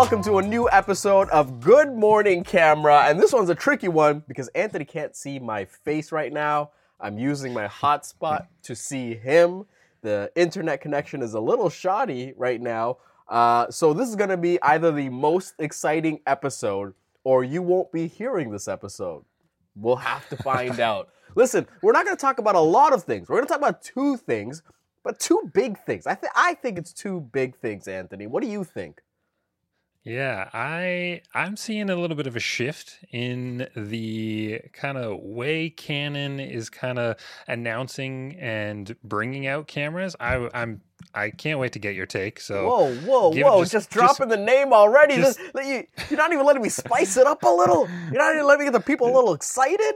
Welcome to a new episode of Good Morning Camera. And this one's a tricky one because Anthony can't see my face right now. I'm using my hotspot to see him. The internet connection is a little shoddy right now. Uh, so this is going to be either the most exciting episode or you won't be hearing this episode. We'll have to find out. Listen, we're not going to talk about a lot of things. We're going to talk about two things, but two big things. I, th- I think it's two big things, Anthony. What do you think? Yeah, I I'm seeing a little bit of a shift in the kind of way Canon is kind of announcing and bringing out cameras. I I'm I can't wait to get your take. So whoa, whoa, whoa! Just, just dropping just, the name already. Just, you, you're not even letting me spice it up a little. You're not even letting me get the people a little excited.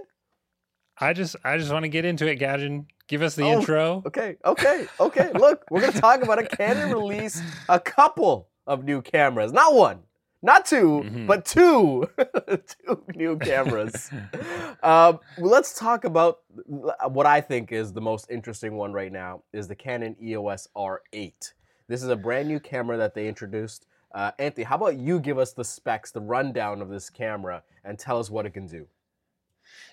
I just I just want to get into it, Gadgen. Give us the oh, intro. Okay, okay, okay. Look, we're gonna talk about a Canon release, a couple of new cameras. Not one, not 2 mm-hmm. but two, two new cameras. uh, let's talk about what I think is the most interesting one right now is the Canon EOS R8. This is a brand new camera that they introduced. Uh, Anthony, how about you give us the specs, the rundown of this camera, and tell us what it can do?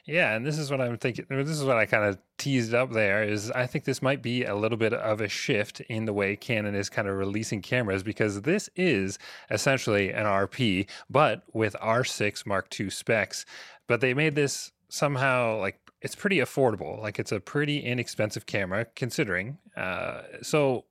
Yeah, and this is what I'm thinking. This is what I kind of teased up there. Is I think this might be a little bit of a shift in the way Canon is kind of releasing cameras because this is essentially an RP, but with R6 Mark II specs. But they made this somehow like it's pretty affordable. Like it's a pretty inexpensive camera considering. Uh, so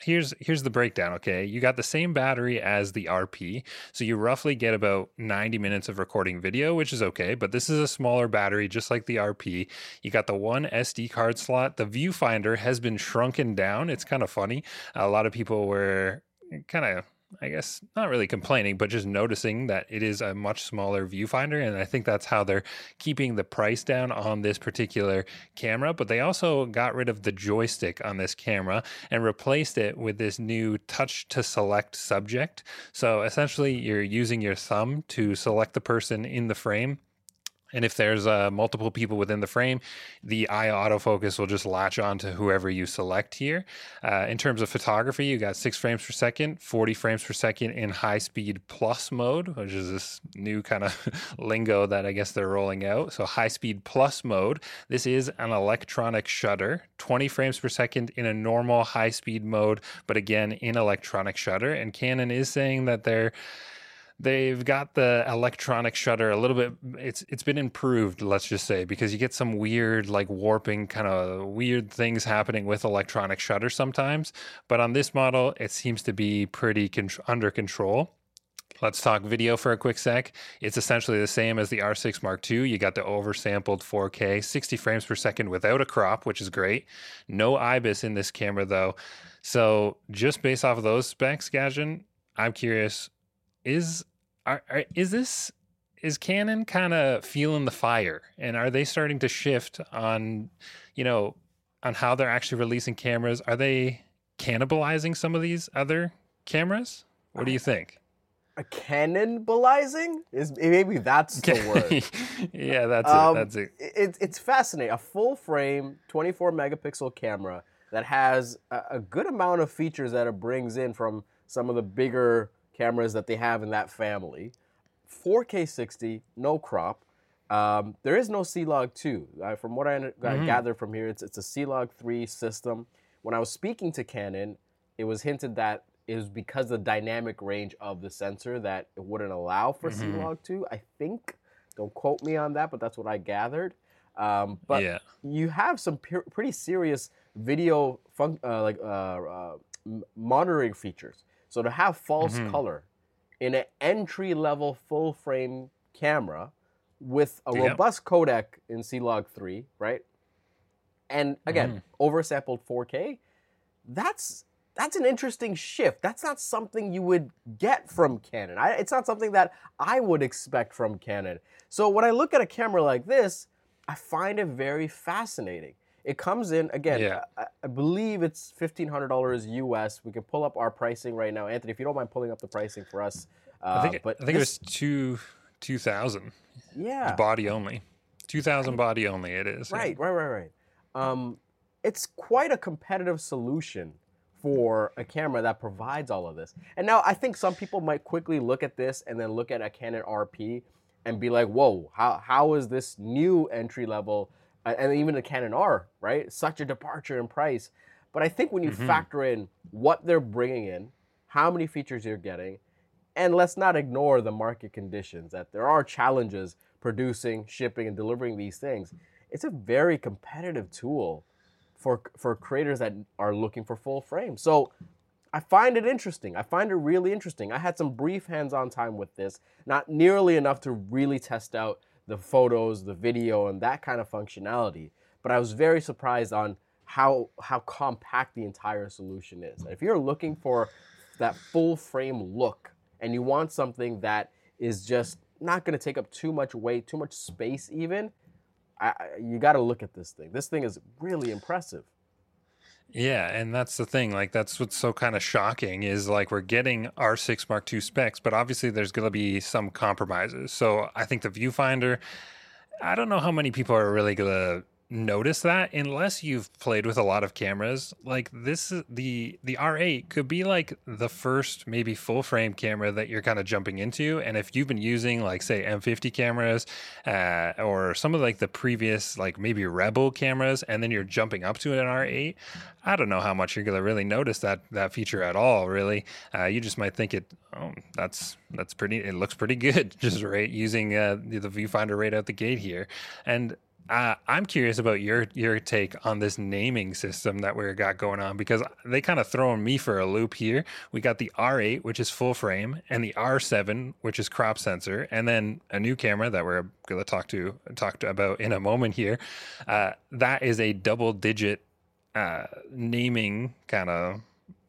here's here's the breakdown okay? You got the same battery as the rp so you roughly get about 90 minutes of recording video which is okay but this is a smaller battery just like the rp you got the one sd card slot. The viewfinder has been shrunken down. It's kind of funny. A lot of people were kind of I guess not really complaining, but just noticing that it is a much smaller viewfinder. And I think that's how they're keeping the price down on this particular camera. But they also got rid of the joystick on this camera and replaced it with this new touch to select subject. So essentially, you're using your thumb to select the person in the frame and if there's uh, multiple people within the frame, the eye autofocus will just latch on to whoever you select here. Uh, in terms of photography, you got six frames per second, 40 frames per second in high speed plus mode, which is this new kind of lingo that I guess they're rolling out. So, high speed plus mode. This is an electronic shutter, 20 frames per second in a normal high speed mode, but again in electronic shutter. And Canon is saying that they're they've got the electronic shutter a little bit it's it's been improved let's just say because you get some weird like warping kind of weird things happening with electronic shutter sometimes but on this model it seems to be pretty con- under control Let's talk video for a quick sec. It's essentially the same as the R6 Mark II. You got the oversampled 4K, 60 frames per second without a crop, which is great. No IBIS in this camera though. So just based off of those specs, Gadgen, I'm curious is are, are, is this is Canon kind of feeling the fire, and are they starting to shift on, you know, on how they're actually releasing cameras? Are they cannibalizing some of these other cameras? What do you think? A cannibalizing is maybe that's the word. yeah, that's um, it. That's it. it. It's fascinating. A full frame, 24 megapixel camera that has a, a good amount of features that it brings in from some of the bigger cameras that they have in that family. 4K 60, no crop. Um, there is no C-Log 2. Uh, from what I, mm-hmm. gathered from here, it's, it's a C-Log 3 system. When I was speaking to Canon, it was hinted that it was because the dynamic range of the sensor that it wouldn't allow for mm-hmm. C-Log 2. I think. Don't quote me on that, but that's what I gathered. Um, but yeah. you have some pretty serious video fun- uh, like uh, uh monitoring features. So to have false mm-hmm. color in an entry level full frame camera with a yep. robust codec in C-Log 3, right? And again, mm-hmm. oversampled 4K, that's that's an interesting shift. That's not something you would get from Canon. I, it's not something that I would expect from Canon. So when I look at a camera like this, I find it very fascinating. It comes in again. Yeah. I, I believe it's fifteen hundred dollars US. We can pull up our pricing right now, Anthony. If you don't mind pulling up the pricing for us. Uh, I think, but I think this, it was two two thousand. Yeah. Body only. Two thousand body only. It is. Right. Yeah. Right. Right. Right. Um, it's quite a competitive solution for a camera that provides all of this. And now I think some people might quickly look at this and then look at a Canon RP and be like, "Whoa, how how is this new entry level and even a Canon R, right? Such a departure in price." But I think when you mm-hmm. factor in what they're bringing in, how many features you're getting, and let's not ignore the market conditions that there are challenges producing, shipping, and delivering these things. It's a very competitive tool for for creators that are looking for full frame. So I find it interesting. I find it really interesting. I had some brief hands-on time with this, not nearly enough to really test out the photos, the video, and that kind of functionality. But I was very surprised on how how compact the entire solution is. If you're looking for that full frame look and you want something that is just not going to take up too much weight, too much space even, I, you got to look at this thing. This thing is really impressive. Yeah, and that's the thing. Like that's what's so kind of shocking is like we're getting R6 Mark II specs, but obviously there's going to be some compromises. So I think the viewfinder I don't know how many people are really going to notice that unless you've played with a lot of cameras like this the the r8 could be like the first maybe full frame camera that you're kind of jumping into and if you've been using like say m50 cameras uh, or some of like the previous like maybe rebel cameras and then you're jumping up to an r8 i don't know how much you're gonna really notice that that feature at all really. Uh, you just might think it oh that's that's pretty it looks pretty good just right using uh, the viewfinder right out the gate here. And uh, I'm curious about your your take on this naming system that we got going on because they kind of throwing me for a loop here. We got the R8, which is full frame, and the R7, which is crop sensor, and then a new camera that we're going to talk to talk to about in a moment here. Uh, that is a double digit uh, naming kind of.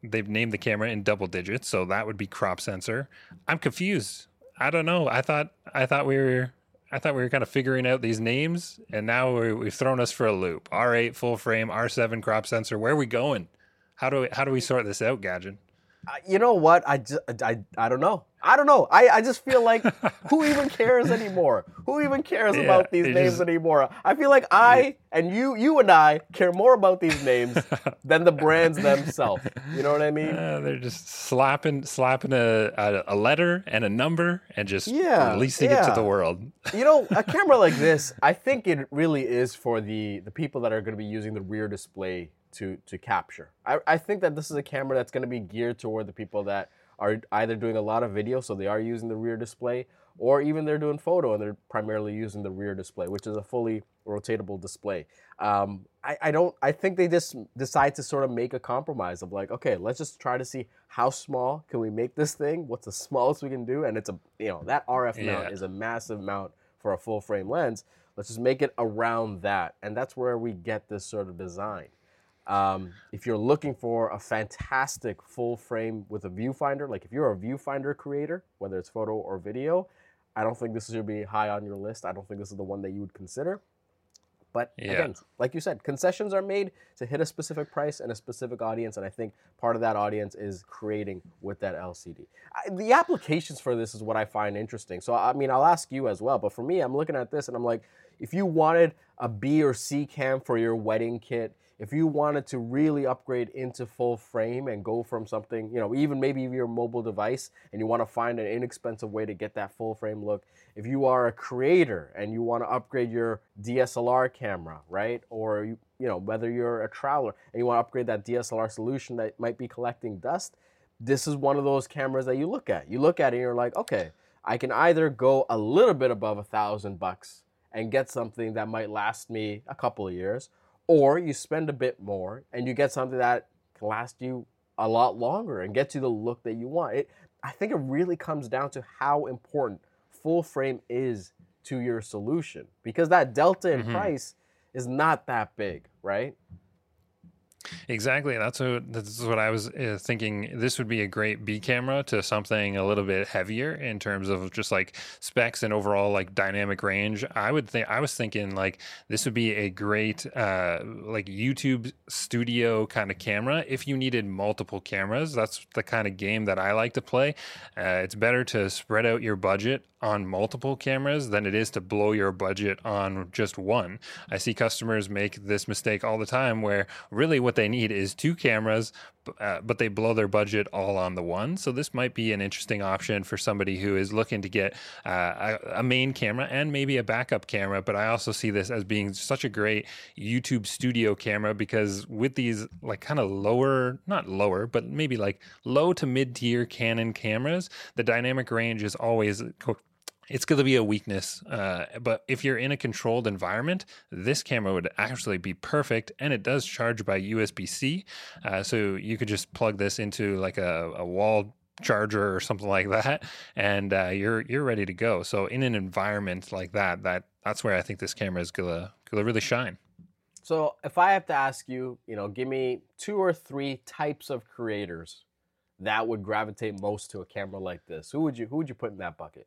They've named the camera in double digits, so that would be crop sensor. I'm confused. I don't know. I thought I thought we were I thought we were kind of figuring out these names, and now we have thrown us for a loop. R8 full frame, R7 crop sensor. Where are we going? How do we, how do we sort this out, Gadget? You know what? I, just, I, I don't know. I don't know. I, I just feel like who even cares anymore? Who even cares yeah, about these names just, anymore? I feel like I and you, you and I care more about these names than the brands themselves. You know what I mean? Uh, they're just slapping, slapping a, a, a, letter and a number and just yeah, releasing yeah. it to the world. you know, a camera like this, I think it really is for the the people that are going to be using the rear display to to capture. I, I think that this is a camera that's going to be geared toward the people that are either doing a lot of video, so they are using the rear display, or even they're doing photo and they're primarily using the rear display, which is a fully rotatable display. Um, I, I don't. I think they just decide to sort of make a compromise of like, okay, let's just try to see how small can we make this thing. What's the smallest we can do? And it's a you know that RF yeah. mount is a massive mount for a full frame lens. Let's just make it around that, and that's where we get this sort of design. Um, if you're looking for a fantastic full frame with a viewfinder, like if you're a viewfinder creator, whether it's photo or video, I don't think this should be high on your list. I don't think this is the one that you would consider. But yeah. again, like you said, concessions are made to hit a specific price and a specific audience, and I think part of that audience is creating with that LCD. I, the applications for this is what I find interesting. So I mean, I'll ask you as well. But for me, I'm looking at this and I'm like, if you wanted a B or C cam for your wedding kit, if you wanted to really upgrade into full frame and go from something, you know, even maybe your mobile device and you want to find an inexpensive way to get that full frame look, if you are a creator and you want to upgrade your DSLR camera, right? Or you, you know, whether you're a traveler and you want to upgrade that DSLR solution that might be collecting dust, this is one of those cameras that you look at. You look at it and you're like, okay, I can either go a little bit above a thousand bucks and get something that might last me a couple of years, or you spend a bit more and you get something that can last you a lot longer and get you the look that you want. It, I think it really comes down to how important full frame is to your solution because that delta in mm-hmm. price is not that big, right? Exactly. That's what that's what I was uh, thinking. This would be a great B camera to something a little bit heavier in terms of just like specs and overall like dynamic range. I would think I was thinking like this would be a great uh, like YouTube studio kind of camera if you needed multiple cameras. That's the kind of game that I like to play. Uh, it's better to spread out your budget on multiple cameras than it is to blow your budget on just one. I see customers make this mistake all the time where really what they need is two cameras uh, but they blow their budget all on the one. So this might be an interesting option for somebody who is looking to get uh, a, a, main camera and maybe a backup camera. But I also see this as being such a great YouTube studio camera because with these like kind of lower, not lower, but maybe like low to mid tier Canon cameras, the dynamic range is always it's going to be a weakness. Uh, but if you're in a controlled environment, this camera would actually be perfect. And it does charge by USB C. Uh, so you could just plug this into like a, a wall charger or something like that and uh, you're you're ready to go so in an environment like that that that's where i think this camera is gonna gonna really shine so if i have to ask you you know give me two or three types of creators that would gravitate most to a camera like this who would you who would you put in that bucket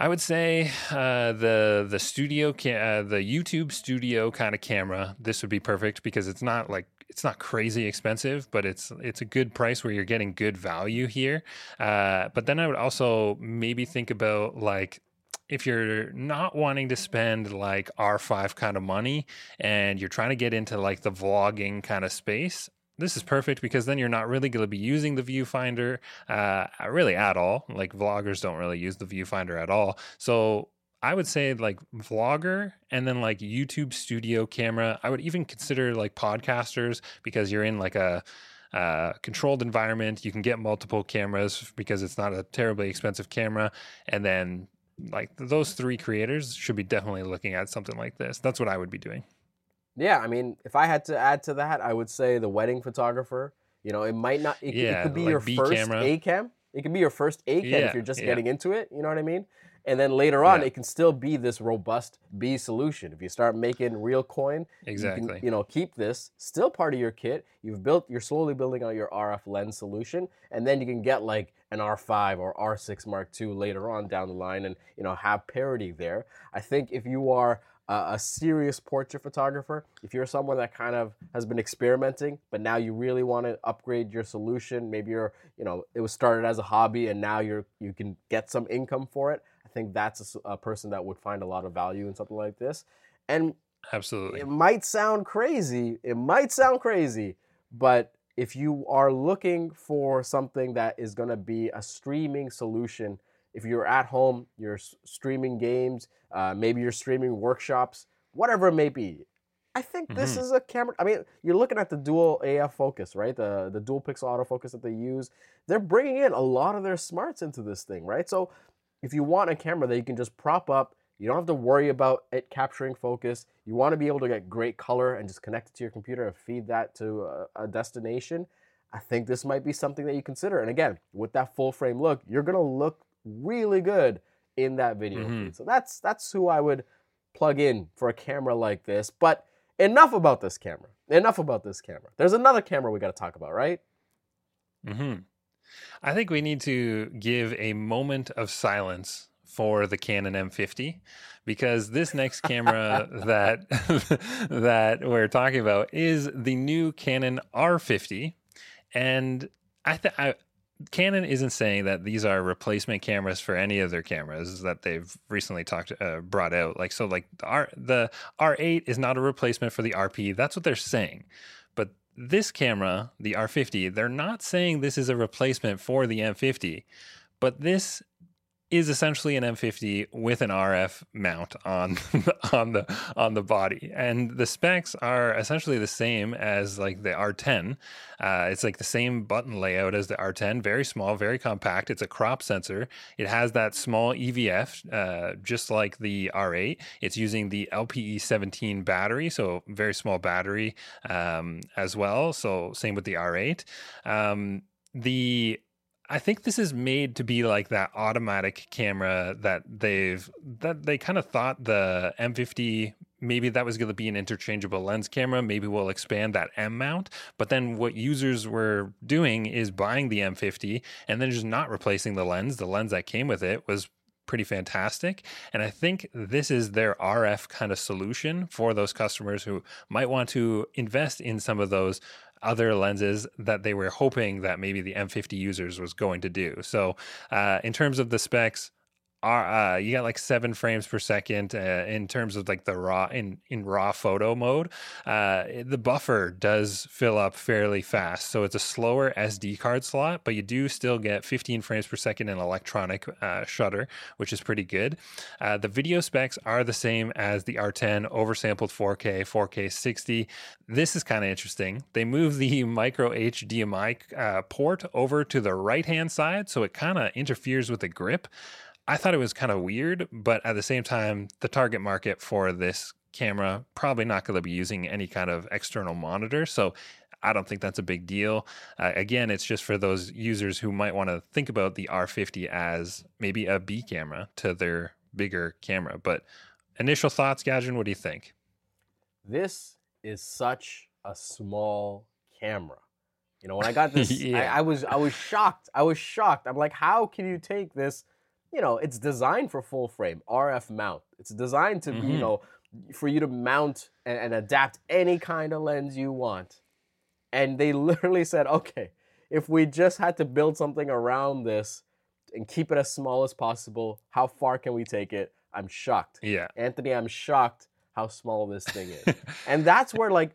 I would say uh, the the studio ca- uh, the YouTube studio kind of camera. This would be perfect because it's not like it's not crazy expensive, but it's it's a good price where you're getting good value here. Uh, but then I would also maybe think about like if you're not wanting to spend like R5 kind of money and you're trying to get into like the vlogging kind of space, this is perfect because then you're not really going to be using the viewfinder uh, really at all. Like vloggers don't really use the viewfinder at all. So I would say like vlogger and then like YouTube studio camera. I would even consider like podcasters because you're in like a uh, controlled environment. You can get multiple cameras because it's not a terribly expensive camera. And then like those three creators should be definitely looking at something like this. That's what I would be doing. Yeah, I mean, if I had to add to that, I would say the wedding photographer. You know, it might not. It, yeah, it could be like your B first camera. A cam. It could be your first A cam yeah, if you're just yeah. getting into it. You know what I mean? And then later on, it can still be this robust B solution. If you start making real coin, exactly. You, can, you know, keep this still part of your kit. You've built. You're slowly building out your RF lens solution, and then you can get like an R5 or R6 Mark II later on down the line, and you know have parity there. I think if you are a serious portrait photographer, if you're someone that kind of has been experimenting, but now you really want to upgrade your solution, maybe you're, you know, it was started as a hobby and now you're you can get some income for it. I think that's a, a person that would find a lot of value in something like this. And absolutely, it might sound crazy. It might sound crazy, but if you are looking for something that is going to be a streaming solution if you're at home, you're streaming games, uh, maybe you're streaming workshops, whatever it may be. I think mm-hmm. this is a camera. I mean, you're looking at the dual AF focus, right? The the dual pixel autofocus that they use. They're bringing in a lot of their smarts into this thing, right? So if you want a camera that you can just prop up, you don't have to worry about it capturing focus. You want to be able to get great color and just connect it to your computer and feed that to a, a destination. I think this might be something that you consider. And again, with that full frame look, you're gonna look really good in that video mm-hmm. feed. So that's that's who I would plug in for a camera like this. But enough about this camera. Enough about this camera. There's another camera we got to talk about, right? Hmm. I think we need to give a moment of silence for the Canon M50 because this next camera that that we're talking about is the new Canon R50 and I, th- I Canon isn't saying that these are replacement cameras for any of their cameras that they've recently talked uh, brought out. Like so, like the R the R8 is not a replacement for the RP. That's what they're saying. But this camera, the R50, they're not saying this is a replacement for the M50. But this is essentially an M50 with an RF mount on on the on the body, and the specs are essentially the same as like the R10. Uh, it's like the same button layout as the R10, very small, very compact. It's a crop sensor. It has that small EVF, uh, just like the R8. It's using the LPE17 battery, so very small battery um, as well. So same with the R8. Um, the I think this is made to be like that automatic camera that they've that they kind of thought the M50 maybe that was going to be an interchangeable lens camera. Maybe we'll expand that M mount. But then what users were doing is buying the M50 and then just not replacing the lens. The lens that came with it was pretty fantastic. And I think this is their RF kind of solution for those customers who might want to invest in some of those other lenses that they were hoping that maybe the M50 users was going to do. So, uh, in terms of the specs, uh, you got like seven frames per second uh, in terms of like the raw in in raw photo mode. Uh, the buffer does fill up fairly fast, so it's a slower SD card slot, but you do still get 15 frames per second in electronic uh, shutter, which is pretty good. Uh, the video specs are the same as the R10 oversampled 4K, 4K 60. This is kind of interesting. They move the micro HDMI uh, port over to the right hand side, so it kind of interferes with the grip. I thought it was kind of weird, but at the same time, the target market for this camera probably not going to be using any kind of external monitor. So I don't think that's a big deal. Uh, again, it's just for those users who might want to think about the R50 as maybe a B camera to their bigger camera. But initial thoughts, Gadget, what do you think? This is such a small camera. You know, when I got this, yeah. I, I was I was shocked. I was shocked. I'm like, how can you take this you know, it's designed for full frame RF mount. It's designed to, mm-hmm. you know, for you to mount and, and, adapt any kind of lens you want. And they literally said, okay, if we just had to build something around this and keep it as small as possible, how far can we take it? I'm shocked. Yeah. Anthony, I'm shocked how small this thing is. and that's where like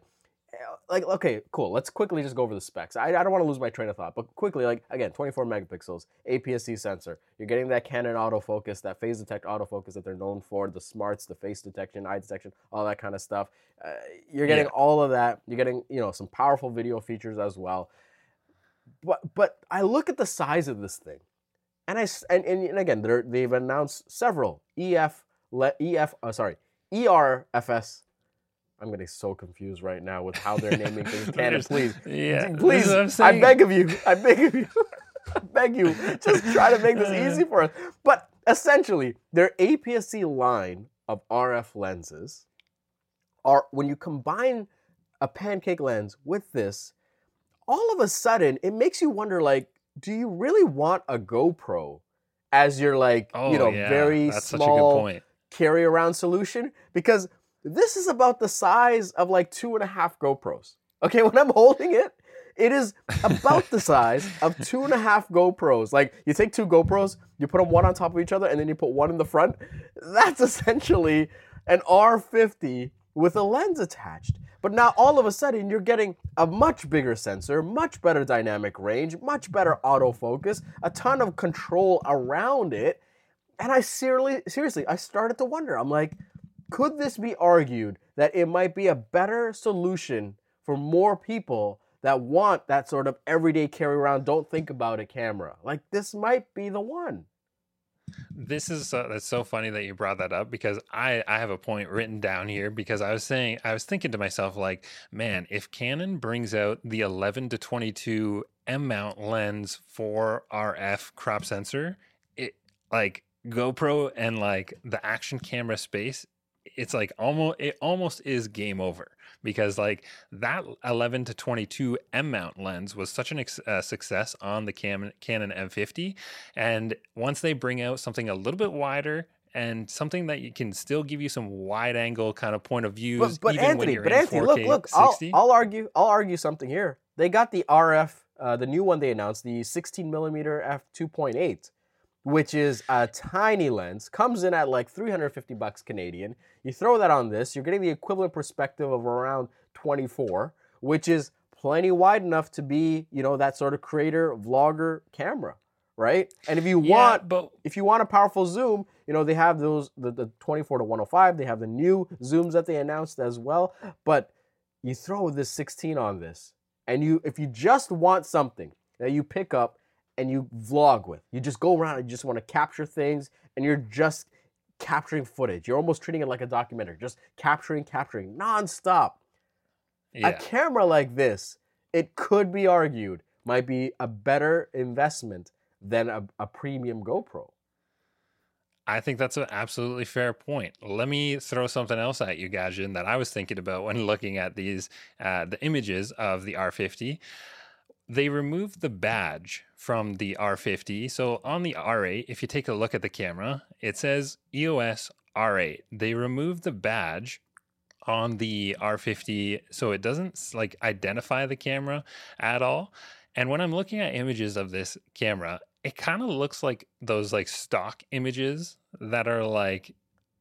like okay cool. Let's quickly just go over the specs. I, I don't want to lose my train of thought but quickly like again 24 megapixels aps-c sensor. You're getting that canon autofocus that phase detect autofocus that they're known for the smarts the face detection eye detection all that kind of stuff. Uh, you're getting yeah. all of that. You're getting you know some powerful video features as well. But but i look at the size of this thing and i and, and again they've announced several ef ef uh, sorry RF-S I'm getting so confused right now with how they're naming things. Canon, please, yeah, please, I beg of you, I beg of you, I beg you, just try to make this easy for us. But essentially, their APS-C line of RF lenses are when you combine a pancake lens with this, all of a sudden it makes you wonder, like, do you really want a GoPro as your like, oh, you know, yeah. very That's small carry around solution? Because this is about the size of like two and a half GoPros. Okay, when I'm holding it, it is about the size of two and a half GoPros. Like you take two GoPros, you put them one on top of each other, and then you put one in the front. That's essentially an R50 with a lens attached. But now all of a sudden you're getting a much bigger sensor, much better dynamic range, much better autofocus, a ton of control around it. And I seriously, seriously, I started to wonder. I'm like, could this be argued that it might be a better solution for more people that want that sort of everyday carry around, don't think about a camera? Like this might be the one. This is uh, that's so funny that you brought that up because I I have a point written down here because I was saying I was thinking to myself like man if Canon brings out the 11 to 22 M mount lens for RF crop sensor it like GoPro and like the action camera space it's like almost it almost is game over because like that 11 to 22 M mount lens was such an ex- uh, success on the Cam- Canon M50 and once they bring out something a little bit wider and something that you can still give you some wide angle kind of point of view but, but Anthony but Anthony 4K, look look I'll, I'll, argue I'll argue something here. They got the RF uh, the new one they announced the 16 millimeter f 2.8 which is a tiny lens, comes in at like 350 bucks Canadian. You throw that on this, you're getting the equivalent perspective of around 24, which is plenty wide enough to be, you know, that sort of creator vlogger camera, right? And if you yeah, want but if you want a powerful zoom, you know, they have those the, the 24 to 105, they have the new zooms that they announced as well, but you throw this 16 on this and you if you just want something that you pick up and you vlog with. You just go around and you just want to capture things and you're just capturing footage. You're almost treating it like a documentary, just capturing, capturing nonstop. Yeah. A camera like this, it could be argued, might be a better investment than a, a premium GoPro. I think that's an absolutely fair point. Let me throw something else at you, Gajin, that I was thinking about when looking at these uh, the images of the R50 they removed the badge from the R50. So on the R8, if you take a look at the camera, it says EOS R8. They removed the badge on the R50 so it doesn't like identify the camera at all. And when I'm looking at images of this camera, it kind of looks like those like stock images that are like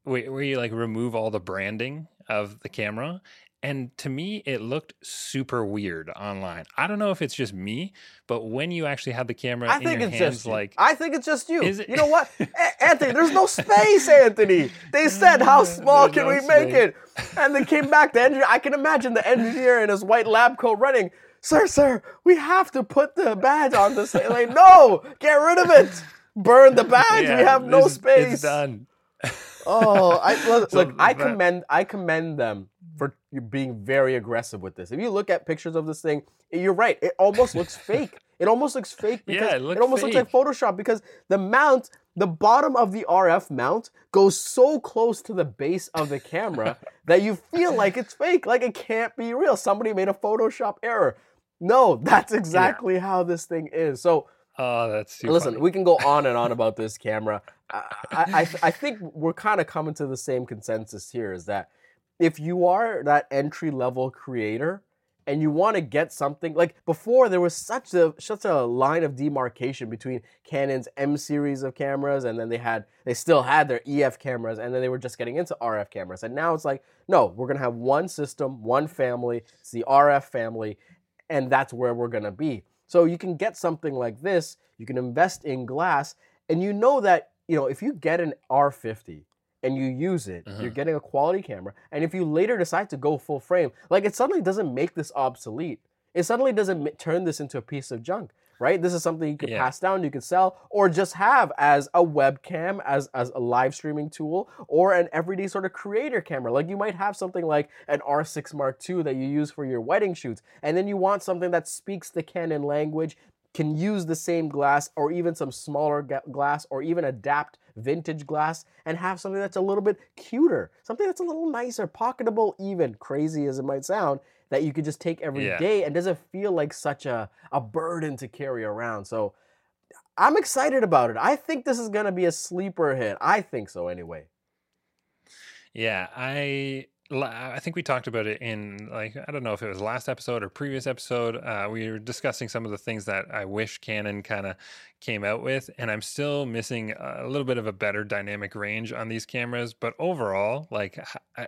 where, you like remove all the branding of the camera and to me it looked super weird online i don't know if it's just me but when you actually have the camera I in think your it's hands just you. like I think it's just you. Is it- You know what, A- Anthony? There's no space, Anthony. They said, "How uh, small There's can no we make it?" And they came back. The engineer. I can imagine the engineer in his white lab coat running. Sir, sir, we have to put the badge on this. thing." Like, no, get rid of it. Burn the badge. we have no space. it's done Oh, I look, So look, I commend I commend them for being very aggressive with this. If you look at pictures of this thing, you're right. It almost looks fake. It almost looks fake Yeah, because it looked almost looks like Photoshop because the mount, the bottom of the RF mount goes so close to the base of the camera that you feel like it's fake, like it can't be real. Somebody made a Photoshop error. No, that's exactly how this thing is. So oh that's Listen, funny. we can go on and on about this camera. I, I, I think we're kind of coming to the same consensus here is that if you are that entry level creator and you want to get something like before there was such a such a line of demarcation between Canon's M series of cameras and then they had they still had their EF cameras and then they were just getting into RF cameras. And now it's like no we're gonna have one system one family it's the RF family and that's where we're gonna be. So you can get something like this you can invest in glass and you know that you know if you get an R50 and you use it, Uh-huh. you're getting a quality camera. And if you later decide to go full frame, like it suddenly doesn't make this obsolete. It suddenly doesn't ma- turn this into a piece of junk, right? This is something you could Yeah. pass down, you could sell, or just have as a webcam, as as a live streaming tool, or an everyday sort of creator camera. Like you might have something like an R6 Mark II that you use for your wedding shoots, and then you want something that speaks the Canon language, can use the same glass, or even some smaller glass, or even adapt vintage glass and have something that's a little bit cuter, something that's a little nicer, pocketable, even crazy as it might sound, that you could just take every day Yeah. and doesn't feel like such a, a burden to carry around. So I'm excited about it. I think this is going to be a sleeper hit. I think so anyway. Yeah, I I think we talked about it in like I don't know if it was last episode or previous episode. Uh, we were discussing some of the things that I wish Canon kind of came out with, and I'm still missing a little bit of a better dynamic range on these cameras. But overall, like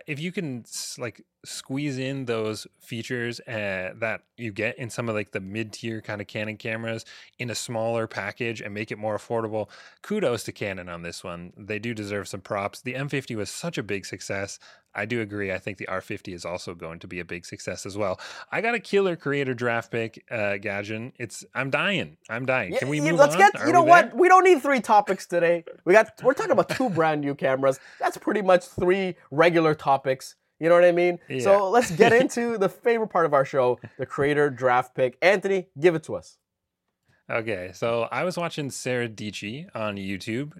if you can like squeeze in those features uh, that you get in some of like the mid tier kind of Canon cameras in a smaller package and make it more affordable, kudos to Canon on this one. They do deserve some props. The M50 was such a big success. I do agree. I think the R50 is also going to be a big success as well. I got a killer creator draft pick, uh, Gadgen. It's I'm dying. I'm dying. Can we Yeah, move let's on? get Are you know we what? We don't need three topics today. We got we're talking about two brand new cameras. That's pretty much three regular topics. You know what I mean? Yeah. So let's get into the favorite part of our show, the creator draft pick. Anthony, give it to us. Okay, so I was watching Sara Dietschy on YouTube,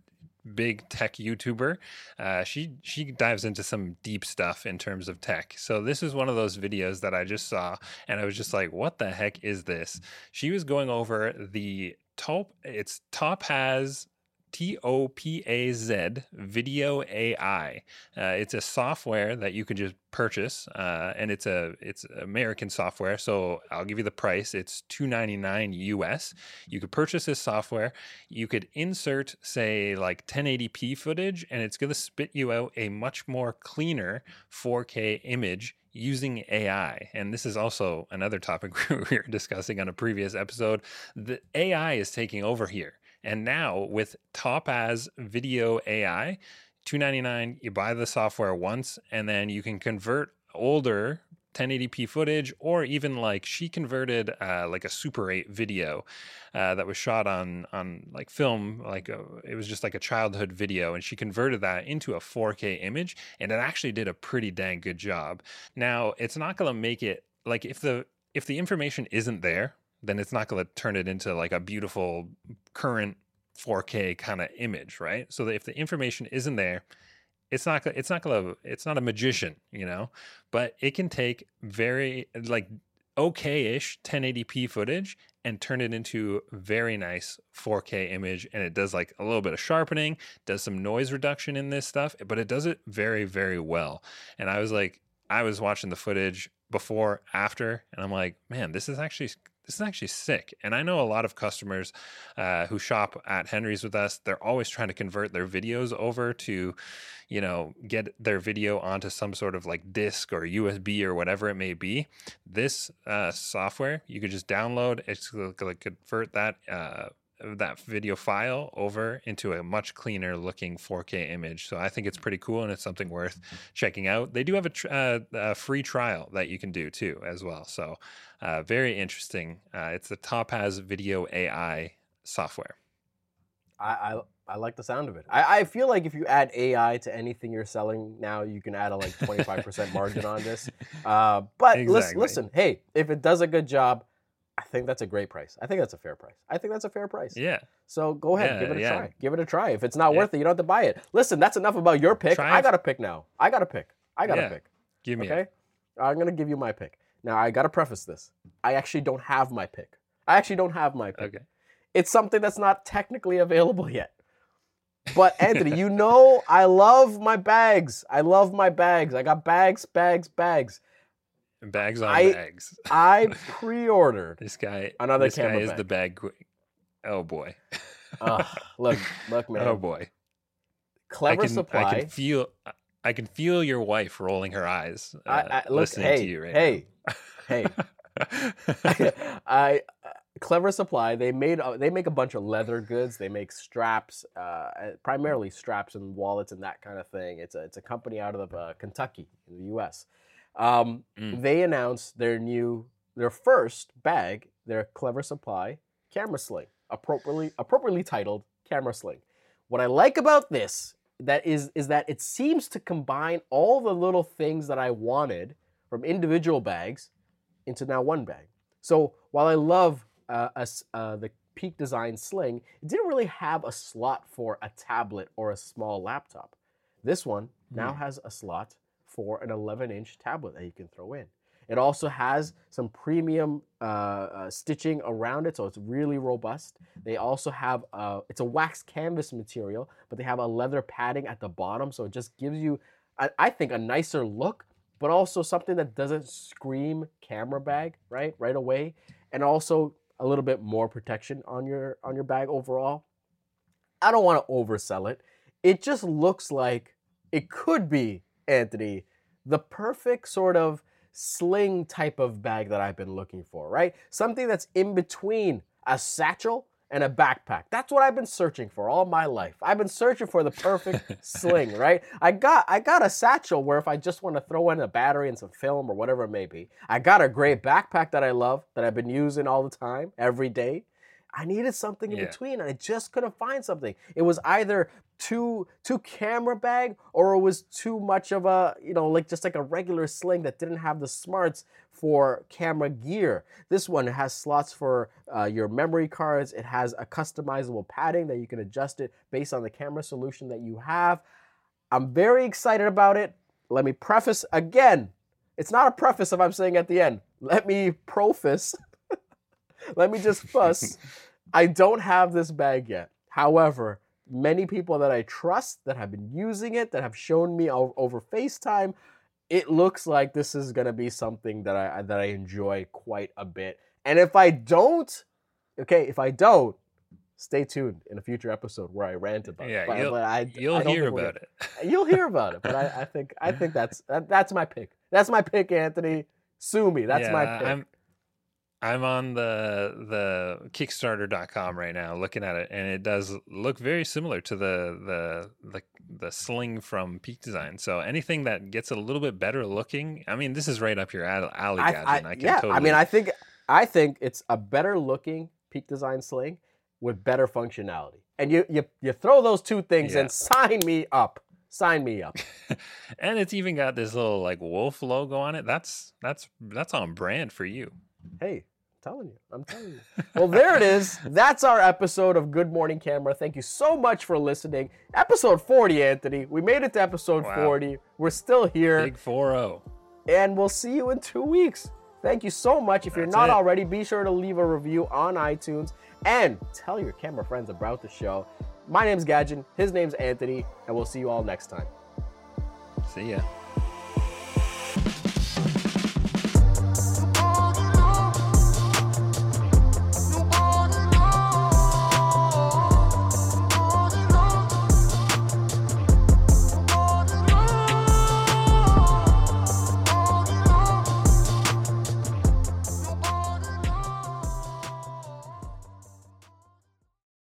big tech YouTuber. Uh, she she dives into some deep stuff in terms of tech. So this is one of those videos that I just saw, and I was just like, "What the heck is this?" She was going over the top. It's Topaz. T O P A Z Video AI. Uh, it's a software that you can just purchase, uh, and it's a it's American software. So I'll give you the price. It's two ninety nine US. You could purchase this software. You could insert, say, like 1080p footage, and it's going to spit you out a much more cleaner 4K image using AI. And this is also another topic we were discussing on a previous episode. The AI is taking over here. And now with Topaz Video AI, 299 you buy the software once and then you can convert older 1080p footage or even like she converted uh, like a super 8 video uh, that was shot on on like film like a, it was just like a childhood video and she converted that into a 4k image and it actually did a pretty dang good job. Now it's not going to make it like if the if the information isn't there then it's not going to turn it into like a beautiful current 4k kind of image right? So if the information isn't there it's not it's not gonna it's not a magician you know? But it can take very like okay-ish 1080p footage and turn it into very nice 4k image and it does like a little bit of sharpening does some noise reduction in this stuff but it does it very very well. And i was like i was watching the footage before after and i'm like man this is actually this is actually sick. And I know a lot of customers uh, who shop at Henry's with us, they're always trying to convert their videos over to, you know, get their video onto some sort of like disk or USB or whatever it may be. This uh, software, you could just download, it's like convert that. Uh, that video file over into a much cleaner looking 4K image. So I think it's pretty cool and it's something worth checking out. They do have a, tr- uh, a free trial that you can do too, as well. So uh, very interesting. Uh, it's the Topaz Video AI software. I, I, I like the sound of it. I, I feel like if you add AI to anything you're selling now, you can add a like 25% margin on this. Uh, but Exactly. listen, listen, hey, if it does a good job, I think that's a great price. I think that's a fair price. I think that's a fair price. Yeah. So go ahead, Yeah, give it a yeah. try. Give it a try. If it's not Yeah. worth it, you don't have to buy it. Listen, that's enough about your pick. Try I got to pick now. I got to pick. I got Yeah. pick. Give me Okay? it. I'm gonna give you my pick. Now I gotta preface this. I actually don't have my pick. I actually don't have my pick. Okay. It's something that's not technically available yet. But Anthony, you know I love my bags. I love my bags. I got bags, bags, bags. Bags on I- bags. I pre-ordered. This guy. Another this guy is bag. the bag. que- Oh boy. Ugh, look, look, man. Oh boy. Clever I can, supply. I can feel. I can feel your wife rolling her eyes. Uh, I, I, look, listening hey, to you right hey, hey. now. I uh, clever supply. They made uh, they make a bunch of leather goods. They make straps, uh, primarily straps and wallets and that kind of thing. It's a it's a company out of uh, Kentucky in the U.S. Um, Mm. They announced their new their first bag, their clever supply camera sling, appropriately appropriately titled camera sling. What I like about this that is is that it seems to combine all the little things that I wanted from individual bags into now one bag. So while I love uh, a uh, the Peak Design Sling, it didn't really have a slot for a tablet or a small laptop. This one now Hmm. has a slot for an 11 inch tablet that you can throw in. It also has some premium uh, uh, stitching around it, so it's really robust. They also have uh, it's a wax canvas material, but they have a leather padding at the bottom, so it just gives you, I, I think, a nicer look, but also something that doesn't scream camera bag right right away, and also a little bit more protection on your on your bag overall. I don't want to oversell it. It just looks like it could be Anthony, the perfect sort of sling type of bag that I've been looking for, right? Something that's in between a satchel and a backpack. That's what I've been searching for all my life. I've been searching for the perfect sling, right? I got I got a satchel where if I just want to throw in a battery and some film or whatever it may be. I got a great backpack that I love that I've been using all the time, every day. I needed something in Yeah. between and I just couldn't find something. It was either too too camera bag or it was too much of a, you know, like just like a regular sling that didn't have the smarts for camera gear. This one has slots for uh, your memory cards. It has a customizable padding that you can adjust it based on the camera solution that you have. I'm very excited about it. Let me preface again. It's not a preface if I'm saying at the end. Let me preface. Let me just fuss. I don't have this bag yet. However, many people that I trust that have been using it, that have shown me over FaceTime, it looks like this is gonna be something that I that I enjoy quite a bit. And if I don't, okay, if I don't, stay tuned in a future episode where I rant about Yeah, it. But- you'll- but I, You'll I hear about it. You'll hear about it, but I, I think I think that's that, that's my pick. That's my pick, Anthony. Sue me. That's my pick. I'm I'm on the the Kickstarter.com right now looking at it, and it does look very similar to the the the the sling from Peak Design. So anything that gets a little bit better looking, I mean, this is right up your al- alley. I, I, can yeah, totally. I mean, I think I think it's a better looking Peak Design sling with better functionality. And you you you throw those two things Yeah. and sign me up. Sign me up. and it's even got this little like wolf logo on it. That's that's that's on brand for you. Hey, I'm telling you. I'm telling you. Well, there it is. That's our episode of Good Morning Camera. Thank you so much for listening. Episode 40, Anthony. We made it to episode Wow. 40. We're still here. Big four zero. and we'll see you in two weeks. Thank you so much. If you're not it. already, be sure to leave a review on iTunes and tell your camera friends about the show. My name's Gadget, his name's Anthony, and we'll see you all next time. See ya.